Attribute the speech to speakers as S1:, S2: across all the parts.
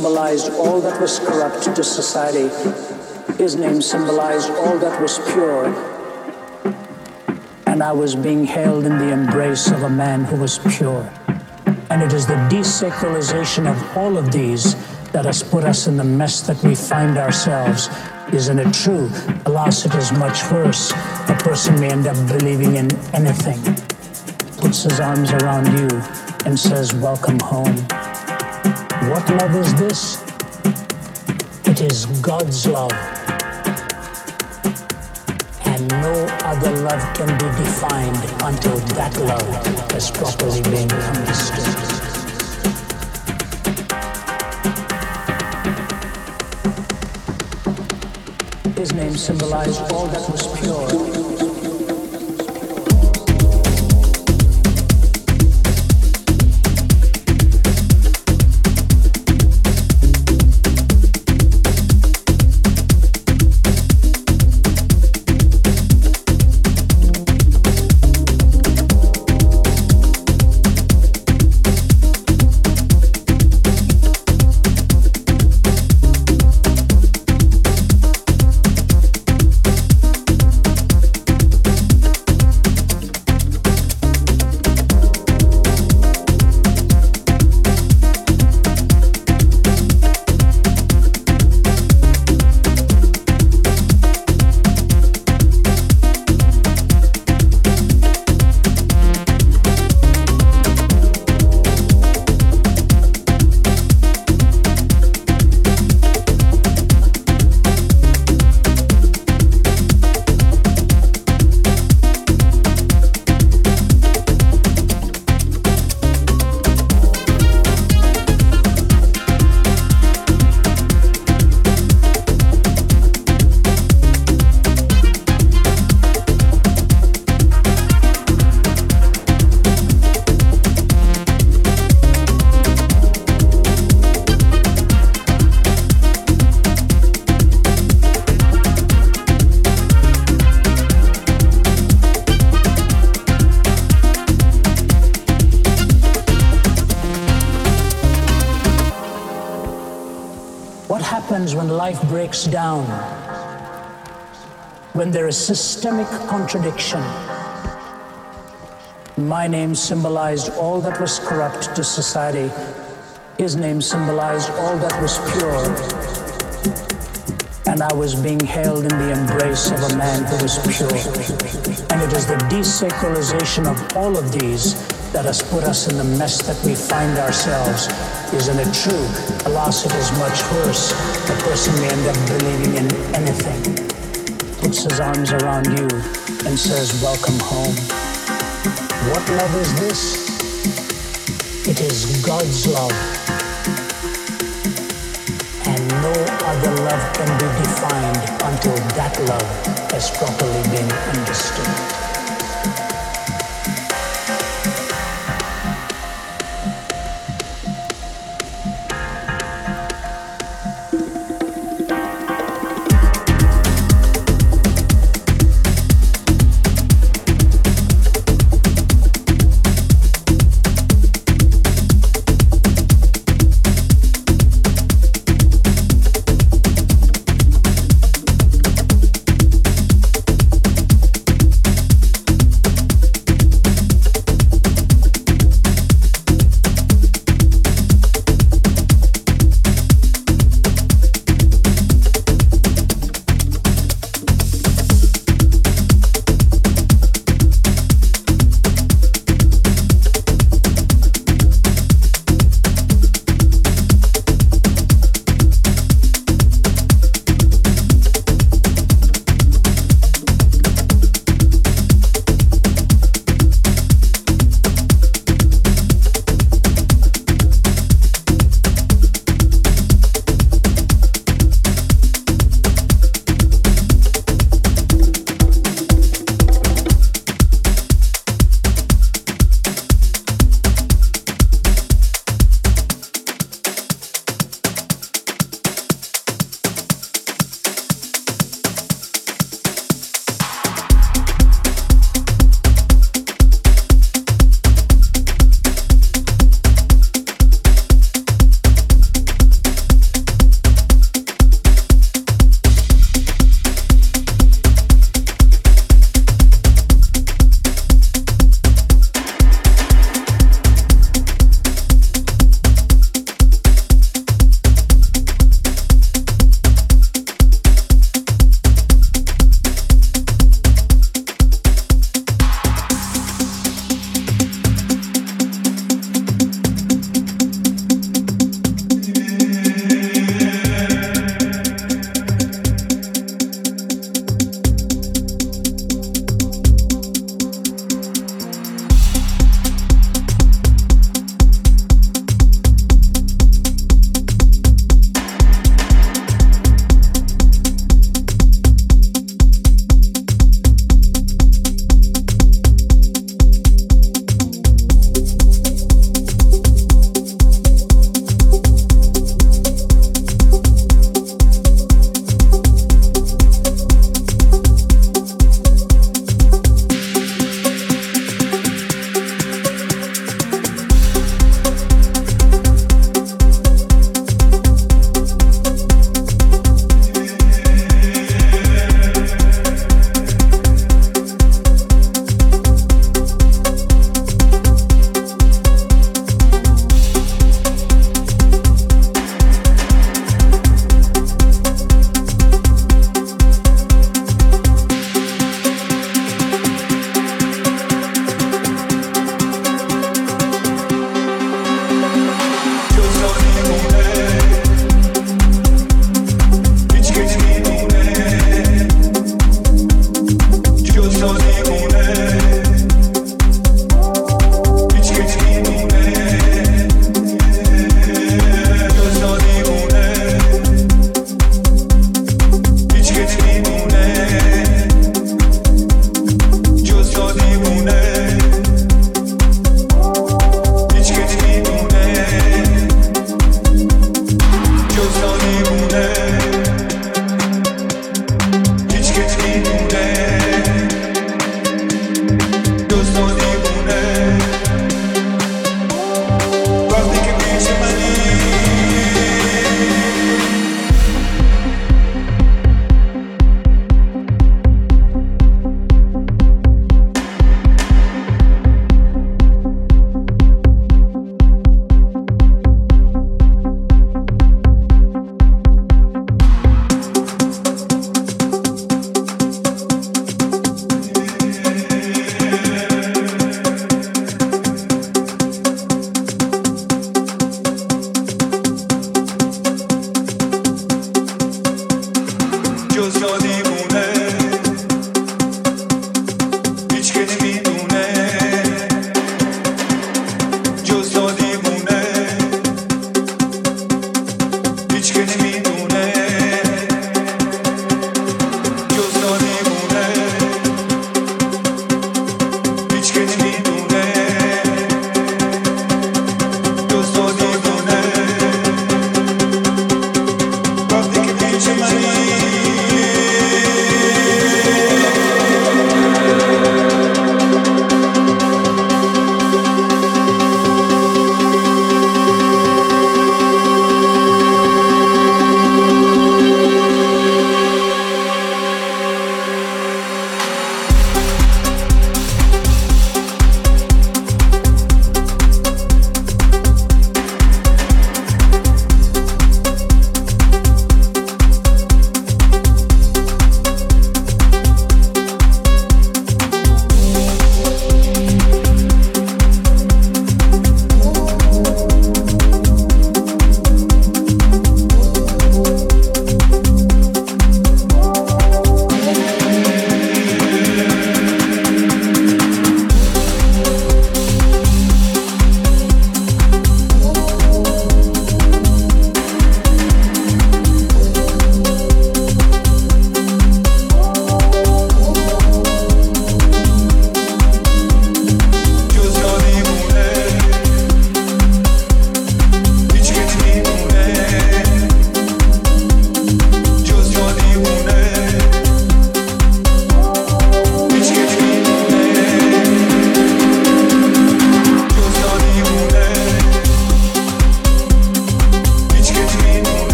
S1: symbolized all that was corrupt to society. His name symbolized all that was pure. And I was being held in the embrace of a man who was pure. And it is the desacralization of all of these that has put us in the mess that we find ourselves. Isn't it true? Alas, it is much worse. A person may end up believing in anything, puts his arms around you, and says, Welcome home. What love is this? It is God's love. And no other love can be defined until that love has properly been understood. His name symbolized all that was pure. Breaks down when there is systemic contradiction. My name symbolized all that was corrupt to society. His name symbolized all that was pure. And I was being held in the embrace of a man who was pure. And it is the desacralization of all of these that has put us in the mess that we find ourselves. Isn't it true? Alas, it is much worse. A person may end up believing in anything, puts his arms around you, and says, Welcome home. What love is this? It is God's love. And no other love can be defined until that love has properly been understood.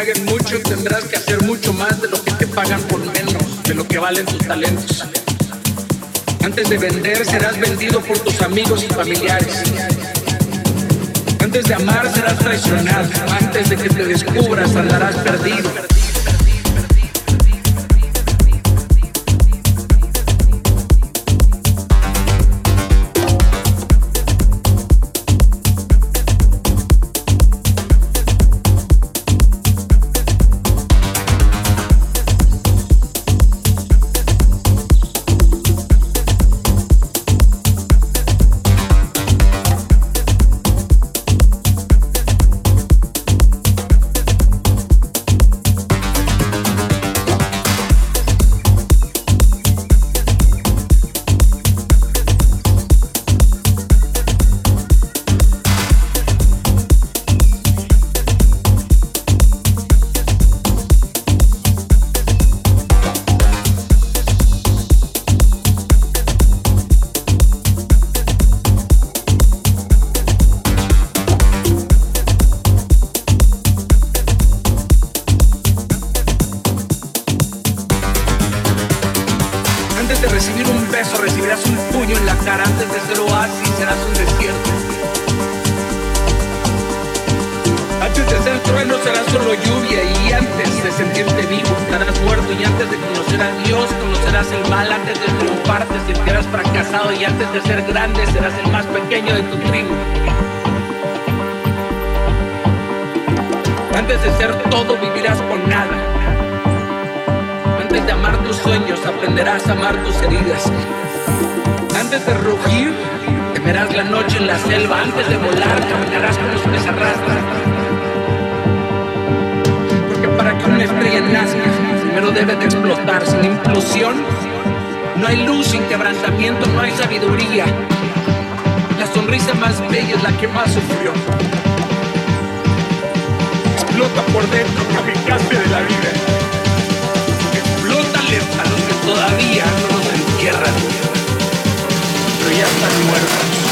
S2: paguen mucho, tendrás que hacer mucho más de lo que te pagan por menos, de lo que valen tus talentos. Antes de vender serás vendido por tus amigos y familiares. Antes de amar serás traicionado. Antes de que te descubras andarás perdido. Amar tus sueños aprenderás a amar tus heridas. Antes de rugir temerás la noche en la selva. Antes de volar caminarás con los se arrastran. Porque para que una estrella nazca primero debe de explotar. Sin implosión no hay luz, sin quebrantamiento no hay sabiduría. La sonrisa más bella es la que más sufrió explota por dentro, kamikaze de la vida. A los que todavía no nos entierran, pero ya están muertos.